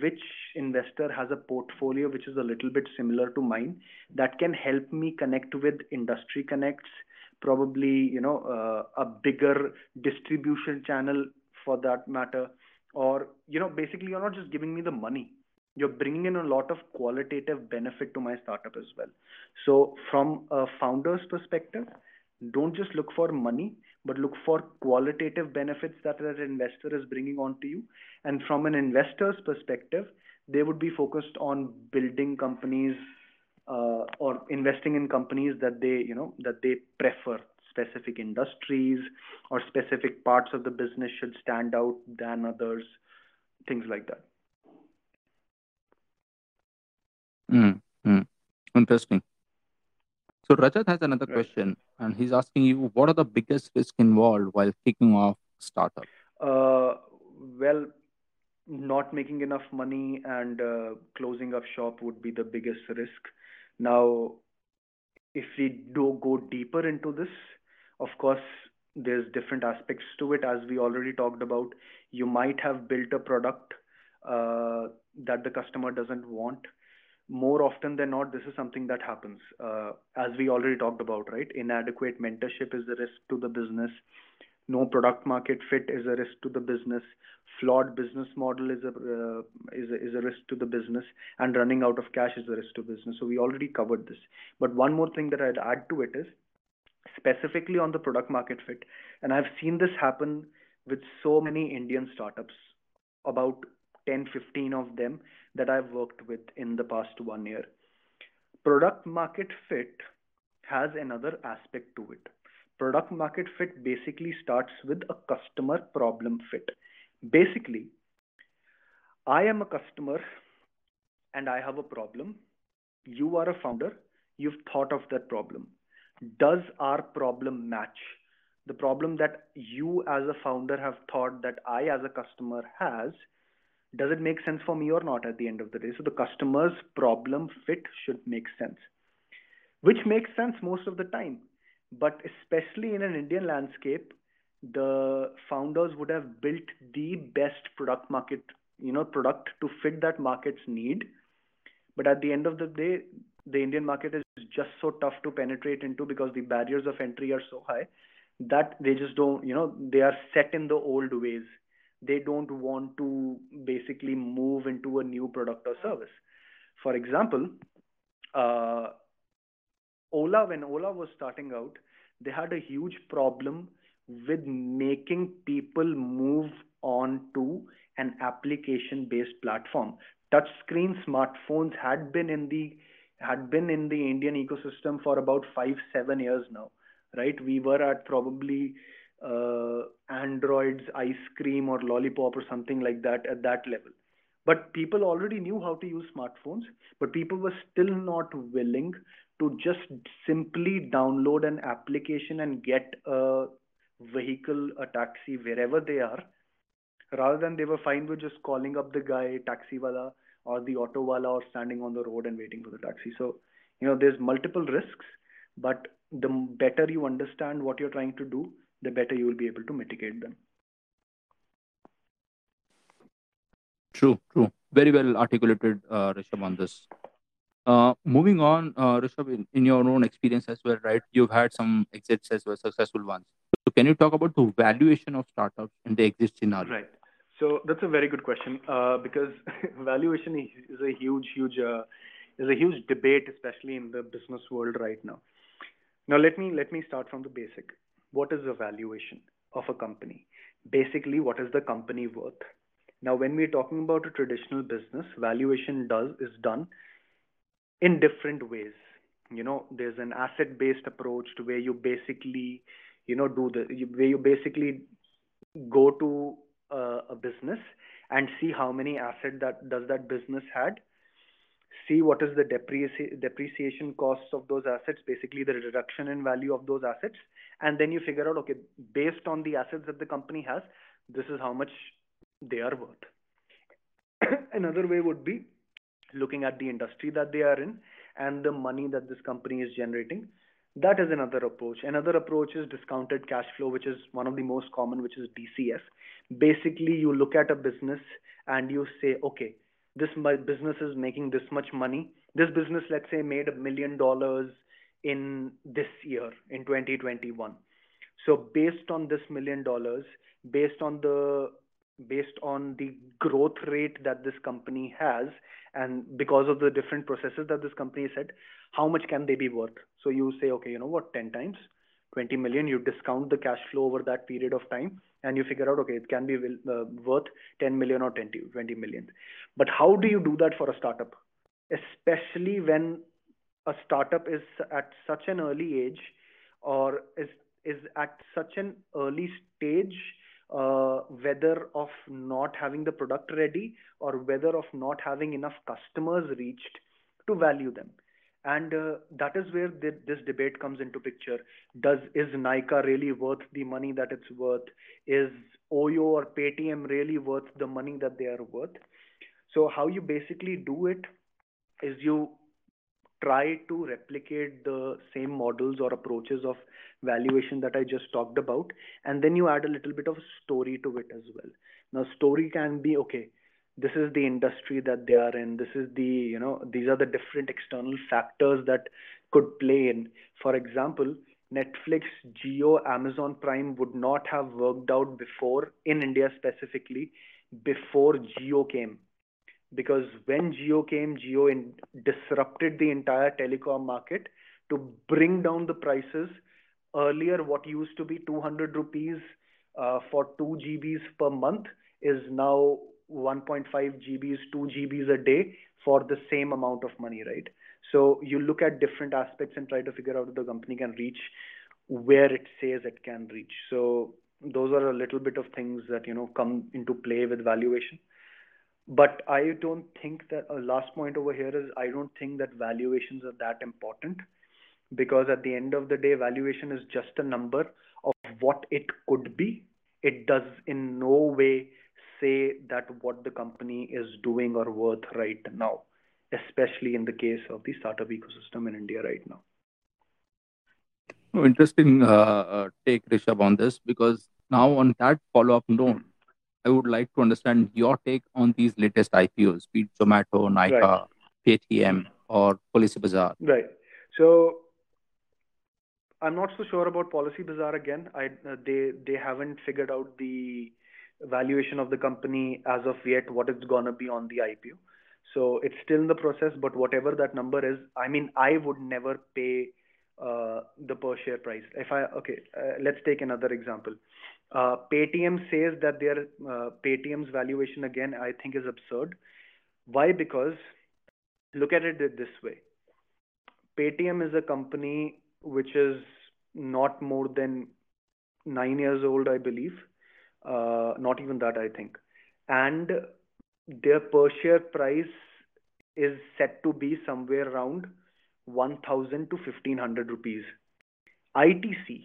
which investor has a portfolio which is a little bit similar to mine that can help me connect with industry connects, probably you know uh, a bigger distribution channel for that matter, or you know basically you're not just giving me the money you're bringing in a lot of qualitative benefit to my startup as well. So from a founder's perspective, don't just look for money, but look for qualitative benefits that that investor is bringing onto you. And from an investor's perspective, they would be focused on building companies uh, or investing in companies that they, you know, that they prefer. Specific industries or specific parts of the business should stand out than others, things like that. Mm, mm. Interesting. So Rajat has another right. question, and he's asking you, what are the biggest risks involved while kicking off startup? Uh, well, not making enough money and uh, closing up shop would be the biggest risk. Now, if we do go deeper into this, of course, there's different aspects to it. As we already talked about, you might have built a product uh, that the customer doesn't want more often than not, this is something that happens. Uh, as we already talked about, right? Inadequate mentorship is a risk to the business. No product market fit is a risk to the business. Flawed business model is a, uh, is a is a risk to the business, and running out of cash is a risk to business. So we already covered this. But one more thing that I'd add to it is specifically on the product market fit, and I've seen this happen with so many Indian startups. About 10, 15 of them that I've worked with in the past one year. Product market fit has another aspect to it. Product market fit basically starts with a customer problem fit. Basically, I am a customer and I have a problem. You are a founder. You've thought of that problem. Does our problem match the problem that you as a founder have thought that I as a customer has? Does it make sense for me or not at the end of the day? So the customer's problem fit should make sense, which makes sense most of the time. But especially in an Indian landscape, the founders would have built the best product market, you know, product to fit that market's need. But at the end of the day, the Indian market is just so tough to penetrate into because the barriers of entry are so high that they just don't, you know, they are set in the old ways. They don't want to basically move into a new product or service. For example, uh, Ola, when Ola was starting out, they had a huge problem with making people move on to an application based platform. Touchscreen smartphones had been in the had been in the Indian ecosystem for about five, seven years now, right? We were at probably uh, Android's ice cream or lollipop or something like that at that level. But people already knew how to use smartphones, but people were still not willing to just simply download an application and get a vehicle, a taxi, wherever they are, rather than they were fine with just calling up the guy, taxi wala, or the auto wala, or standing on the road and waiting for the taxi. So, you know, there's multiple risks, but the better you understand what you're trying to do, the better you will be able to mitigate them. True, true. Very well articulated, uh, Rishabh, on this. Uh, moving on, uh, Rishabh, in, in, your own experience as well, right? You've had some exits as well, successful ones. So, can you talk about the valuation of startups in the exit scenario? Right. So that's a very good question uh, because <laughs> valuation is, a huge, huge, uh, is a huge debate, especially in the business world right now. Now let me let me start from the basic. What is the valuation of a company? Basically, what is the company worth? Now, when we're talking about a traditional business, valuation does is done in different ways. You know, there's an asset-based approach to where you basically, you know, do the where you basically go to uh, a business and see how many asset that does that business had see what is the depreci- depreciation costs of those assets basically the reduction in value of those assets and then you figure out okay based on the assets that the company has this is how much they are worth. <coughs> Another way would be looking at the industry that they are in and the money that this company is generating. That is another approach. Another approach is discounted cash flow which is one of the most common which is dcf basically you look at a business and you say okay this business is making this much money. This business let's say made a million dollars in this year in 2021 so based on this million dollars based on the based on the growth rate that this company has and because of the different processes that this company said how much can they be worth? So you say okay you know what? 10 times? 20 million? You discount the cash flow over that period of time and you figure out okay it can be uh, worth 10 million or 20 20 million. But how do you do that for a startup? Especially when a startup is at such an early age or is is at such an early stage uh, whether of not having the product ready or whether of not having enough customers reached to value them and uh, that is where the, this debate comes into picture does is Nykaa really worth the money that it's worth is oyo or paytm really worth the money that they are worth so how you basically do it is you try to replicate the same models or approaches of valuation that I just talked about, and then you add a little bit of story to it as well. Now, story can be okay. This is the industry that they are in. This is the you know these are the different external factors that could play in. For example, Netflix, Jio Amazon Prime would not have worked out before in India specifically before Jio came because when Jio came, Jio in, disrupted the entire telecom market to bring down the prices. Earlier, what used to be 200 rupees uh, for 2 GBs per month is now 1.5 GBs, 2 GBs a day for the same amount of money, right? So you look at different aspects and try to figure out if the company can reach where it says it can reach. So those are a little bit of things that you know come into play with valuation. but I don't think that a uh, last point over here is I don't think that valuations are that important because at the end of the day, valuation is just a number of what it could be. It does in no way say that what the company is doing or worth right now, especially in the case of the startup ecosystem in India right now. Interesting uh, uh, take, Rishabh, on this because now on that follow-up note, I would like to understand your take on these latest IPOs, be it Zomato, Nykaa, right. Paytm, or Policybazaar. Right. So I'm not so sure about Policybazaar again. I uh, they they haven't figured out the valuation of the company as of yet. What it's gonna be on the IPO. So it's still in the process. But whatever that number is, I mean, I would never pay uh, the per share price. If I okay, uh, let's take another example. Uh, Paytm says that their uh, Paytm's valuation again, I think, is absurd. Why? Because look at it this way. Paytm is a company which is not more than nine years old, I believe. Uh, not even that, I think. And their per share price is set to be somewhere around 1000 to 1500 rupees. ITC,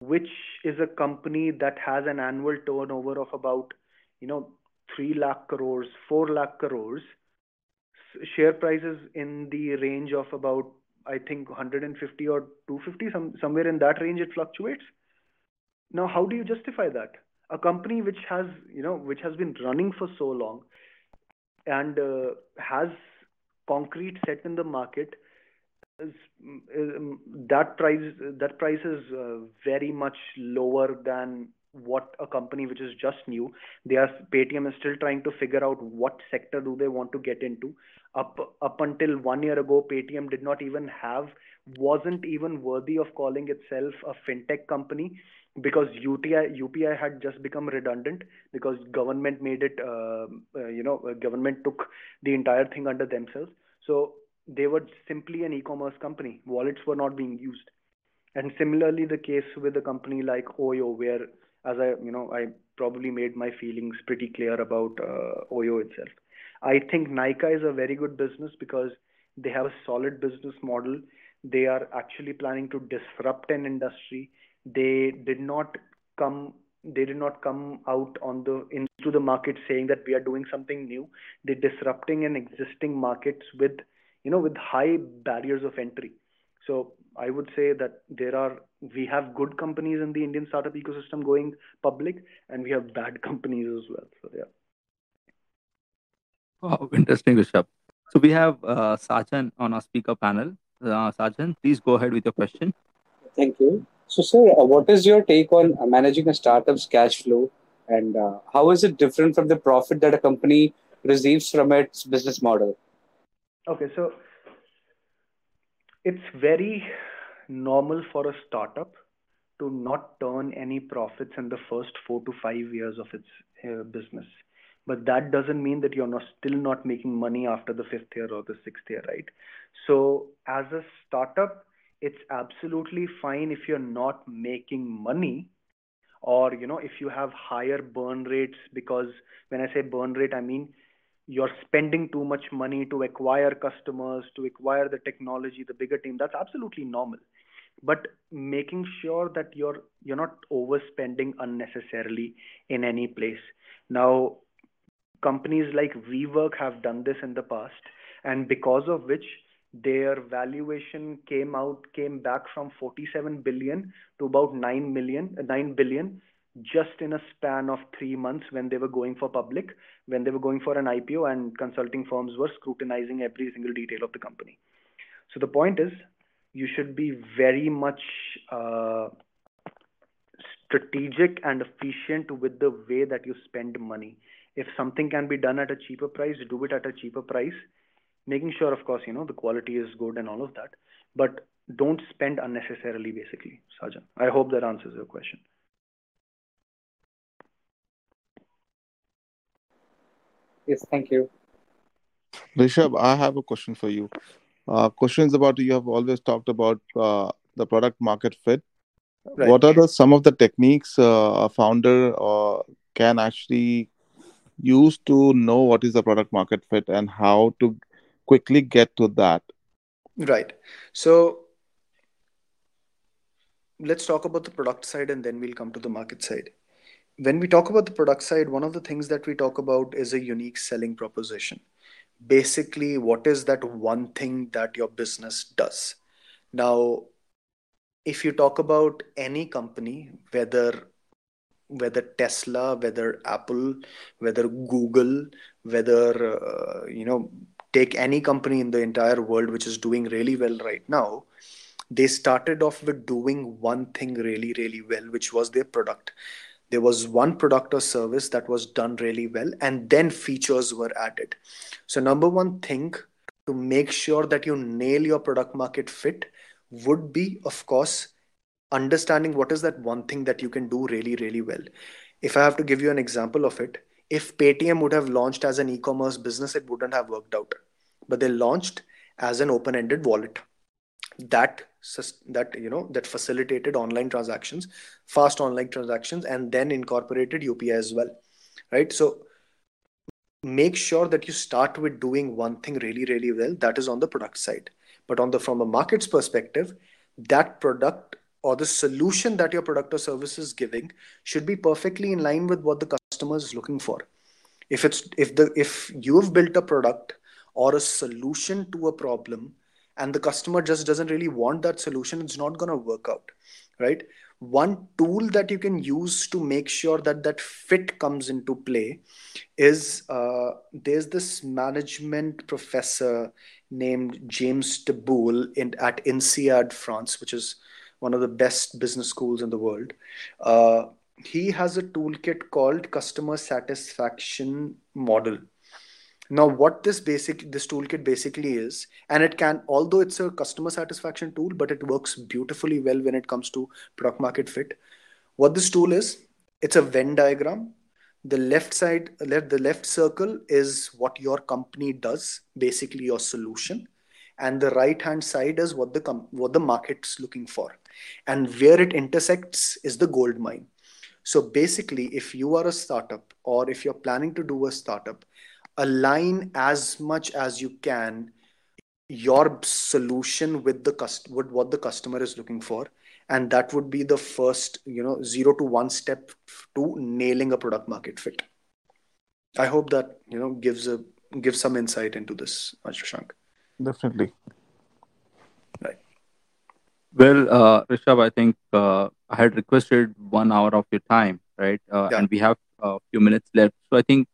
which is a company that has an annual turnover of about, you know, 3 lakh crores, 4 lakh crores, share prices in the range of about, I think, 150 or 250, some, somewhere in that range it fluctuates. Now, how do you justify that? A company which has, you know, which has been running for so long and uh, has concrete set in the market is, um, that price that price is uh, very much lower than what a company which is just new they are paytm is still trying to figure out what sector do they want to get into. Up up until one year ago paytm did not even have wasn't even worthy of calling itself a fintech company because UTI UPI had just become redundant because government made it uh, uh, you know government took the entire thing under themselves so they were simply an e-commerce company. Wallets were not being used. And similarly, the case with a company like Oyo, where, as I, you know, I probably made my feelings pretty clear about uh, Oyo itself. I think Nykaa is a very good business because they have a solid business model. They are actually planning to disrupt an industry. They did not come they did not come out on the into the market saying that we are doing something new. They're disrupting an existing markets with you know, with high barriers of entry. So I would say that there are we have good companies in the Indian startup ecosystem going public, and we have bad <laughs> companies as well. So yeah. Wow, interesting, Rishabh. So we have uh, Sajan on our speaker panel. Uh, Sajan, please go ahead with your question. Thank you. So, sir, uh, what is your take on uh, managing a startup's cash flow, and uh, how is it different from the profit that a company receives from its business model? Okay, so it's very normal for a startup to not turn any profits in the first four to five years of its uh, business. But that doesn't mean that you're not still not making money after the fifth year or the sixth year, right? So as a startup, it's absolutely fine if you're not making money or you know if you have higher burn rates because when i say burn rate i mean you're spending too much money to acquire customers, to acquire the technology, the bigger team. That's absolutely normal. But making sure that you're you're not overspending unnecessarily in any place. Now, companies like WeWork have done this in the past, and because of which their valuation came out came back from 47 billion to about 9 million 9 billion just in a span of three months when they were going for public, when they were going for an IPO, and consulting firms were scrutinizing every single detail of the company. So the point is, you should be very much uh, strategic and efficient with the way that you spend money. If something can be done at a cheaper price, do it at a cheaper price, making sure, of course, you know the quality is good and all of that. But don't spend unnecessarily, basically, Sajan. I hope that answers your question. Yes, thank you. Rishabh, I have a question for you. Uh, questions about you have always talked about uh, the product market fit. Right. What are the some of the techniques uh, a founder uh, can actually use to know what is the product market fit and how to quickly get to that. Right. So let's talk about the product side and then we'll come to the market side. When we talk about the product side, one of the things that we talk about is a unique selling proposition. Basically, what is that one thing that your business does? Now, if you talk about any company, whether whether Tesla, whether Apple, whether Google, whether uh, you know, take any company in the entire world which is doing really well right now, they started off with doing one thing really, really well, which was their product. There was one product or service that was done really well, and then features were added. So, number one thing to make sure that you nail your product market fit would be, of course, understanding what is that one thing that you can do really, really well. If I have to give you an example of it, if Paytm would have launched as an e commerce business, it wouldn't have worked out. But they launched as an open ended wallet that that you know that facilitated online transactions fast online transactions and then incorporated upi as well right? So make sure that you start with doing one thing really really well that is on the product side. But on the from a markets perspective that product or the solution that your product or service is giving should be perfectly in line with what the customer is looking for. If it's if the if you have built a product or a solution to a problem and the customer just doesn't really want that solution it's not going to work out right one tool that you can use to make sure that that fit comes into play is uh, there's this management professor named James Taboul in, at INSEAD France, which is one of the best business schools in the world. Uh, he has a toolkit called customer satisfaction model now what this basic this toolkit basically is and it can although it's a customer satisfaction tool but it works beautifully well when it comes to product market fit. What this tool is it's a venn diagram. The left side left the left circle is what your company does basically your solution and the right hand side is what the com- what the market's looking for. And where it intersects is the gold mine. So basically if you are a startup or if you're planning to do a startup align as much as you can your solution with the cust- with what the customer is looking for. And that would be the first you know zero to one step to nailing a product market fit. I hope that you know gives a gives some insight into this Shashank. definitely. Right. Well uh, rishabh i think uh, i had requested one hour of your time right? Uh, yeah. and we have a few minutes left. So i think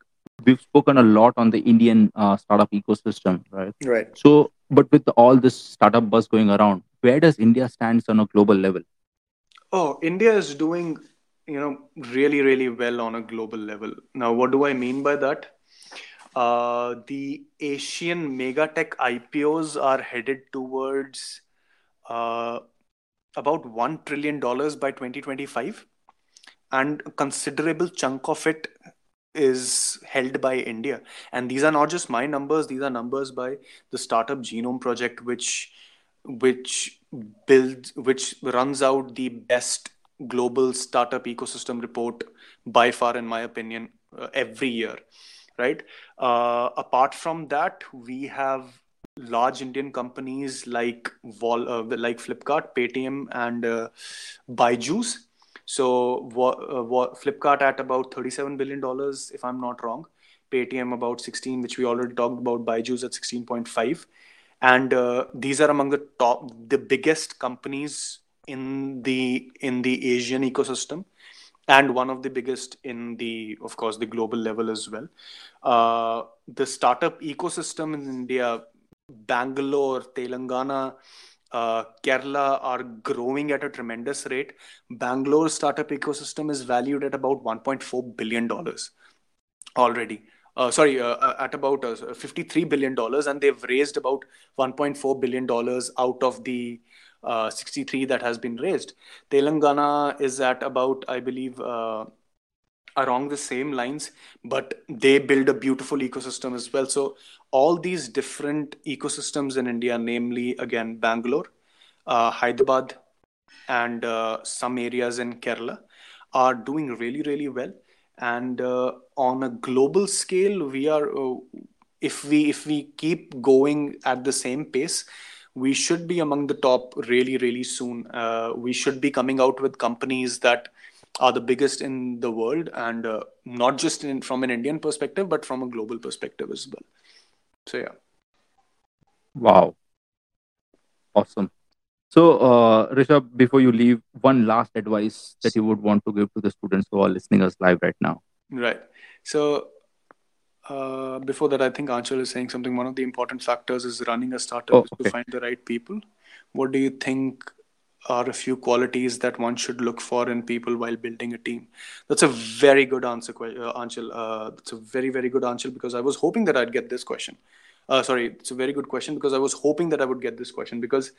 we've spoken a lot on the Indian uh, startup ecosystem, right? Right. So, but with all this startup buzz going around, where does India stand on a global level? Oh, India is doing, you know, really, really well on a global level. Now, what do I mean by that? Uh, the Asian megatech IPOs are headed towards uh, about one trillion dollars by 2025, and a considerable chunk of it is held by India. And these are not just my numbers, these are numbers by the Startup Genome Project, which which builds which runs out the best global startup ecosystem report by far in my opinion uh, every year right uh, apart from that we have large indian companies like Vol, uh, like flipkart paytm and uh, byju's so uh, Flipkart at about 37 billion dollars, if I'm not wrong. Paytm about 16, which we already talked about. Byju's at 16.5, and uh, these are among the top, the biggest companies in the in the Asian ecosystem, and one of the biggest in the, of course, the global level as well. Uh, the startup ecosystem in India, Bangalore, Telangana uh, Kerala are growing at a tremendous rate. Bangalore's startup ecosystem is valued at about 1.4 billion dollars already. Uh, sorry, uh, uh at about uh, 53 billion dollars, and they've raised about 1.4 billion dollars out of the uh, 63 that has been raised. Telangana is at about, I believe along the same lines, but they build a beautiful ecosystem as well. So all these different ecosystems in India, namely again Bangalore, uh, Hyderabad, and uh, some areas in Kerala, are doing really really well. and uh, on a global scale we are uh, if we if we keep going at the same pace we should be among the top really really soon uh, we should be coming out with companies that are the biggest in the world and uh, not just in, from an indian perspective but from a global perspective as well so yeah Wow. Awesome. So, uh, Rishabh, before you leave, one last advice that you would want to give to the students who are listening us live right now. right so uh, before that i think anchal is saying something one of the important factors is running a startup Oh, is okay. to find the right people what do you think are a few qualities that one should look for in people while building a team. That's a very good answer uh, anchal uh, that's a very very good answer because i was hoping that i'd get this question. Uh, sorry it's a very good question because i was hoping that i would get this question because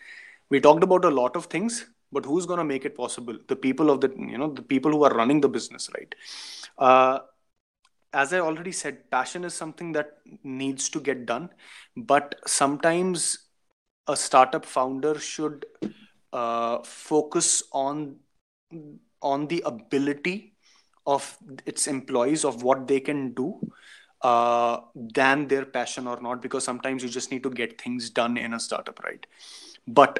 we talked about a lot of things but who's going to make it possible? The people of the you know the people who are running the business right? Uh, as I already said, passion is something that needs to get done, but sometimes a startup founder should uh, focus on on the ability of its employees of what they can do uh, than their passion or not because sometimes you just need to get things done in a startup right? But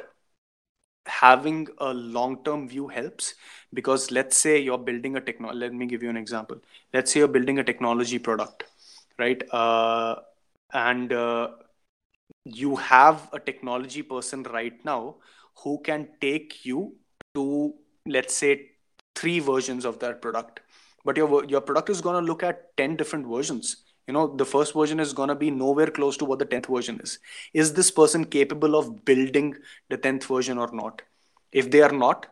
having a long term view helps because let's say you're building a technology let me give you an example. Let's say you're building a technology product right? Uh, and uh, you have a technology person right now who can take you to let's say three versions of that product. But your your product is going to look at 10 different versions. You know the first version is going to be nowhere close to what the 10th version is. Is this person capable of building the 10th version or not? If they are not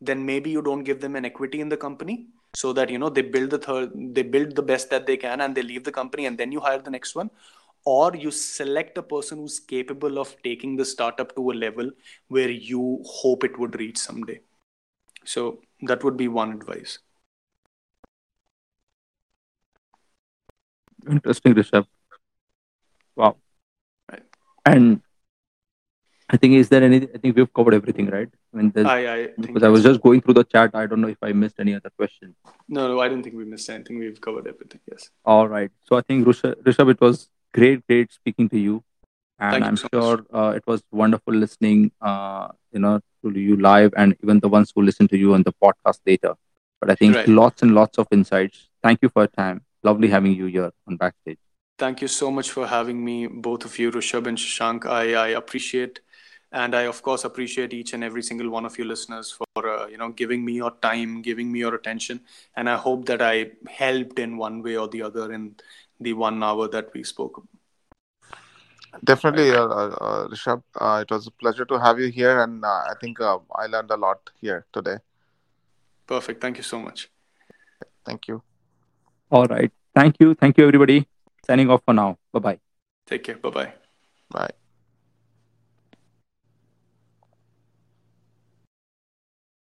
then maybe you don't give them an equity in the company so that you know they build the third they build the best that they can and they leave the company and then you hire the next one or you select a person who's capable of taking the startup to a level where you hope it would reach someday so that would be one advice Interesting, Rishabh. Wow. Right. And I think is there any? I think we've covered everything, right? I mean, i i because I was just going through the chat. I don't know if I missed any other question. no no i don't think we missed anything we've covered everything yes All right. So I think Rishabh, Rishabh it was great, great speaking to you, and Thank you I'm so sure uh, it was wonderful listening, uh, you know, to you live, and even the ones who listen to you on the podcast later. But I think Right. lots and lots of insights. Thank you for your time. Lovely having you here on backstage. Thank you so much for having me, both of you, Rishabh and Shashank. I, I appreciate, and I of course appreciate each and every single one of you listeners for uh, you know giving me your time, giving me your attention, and I hope that I helped in one way or the other in the one hour that we spoke. Definitely, uh, uh, uh, Rishabh. Uh, it was a pleasure to have you here, and uh, I think uh, I learned a lot here today. Perfect. Thank you so much. Thank you. All right. Thank you. Thank you, everybody. Signing off for now. Bye bye. Take care. Bye bye. Bye.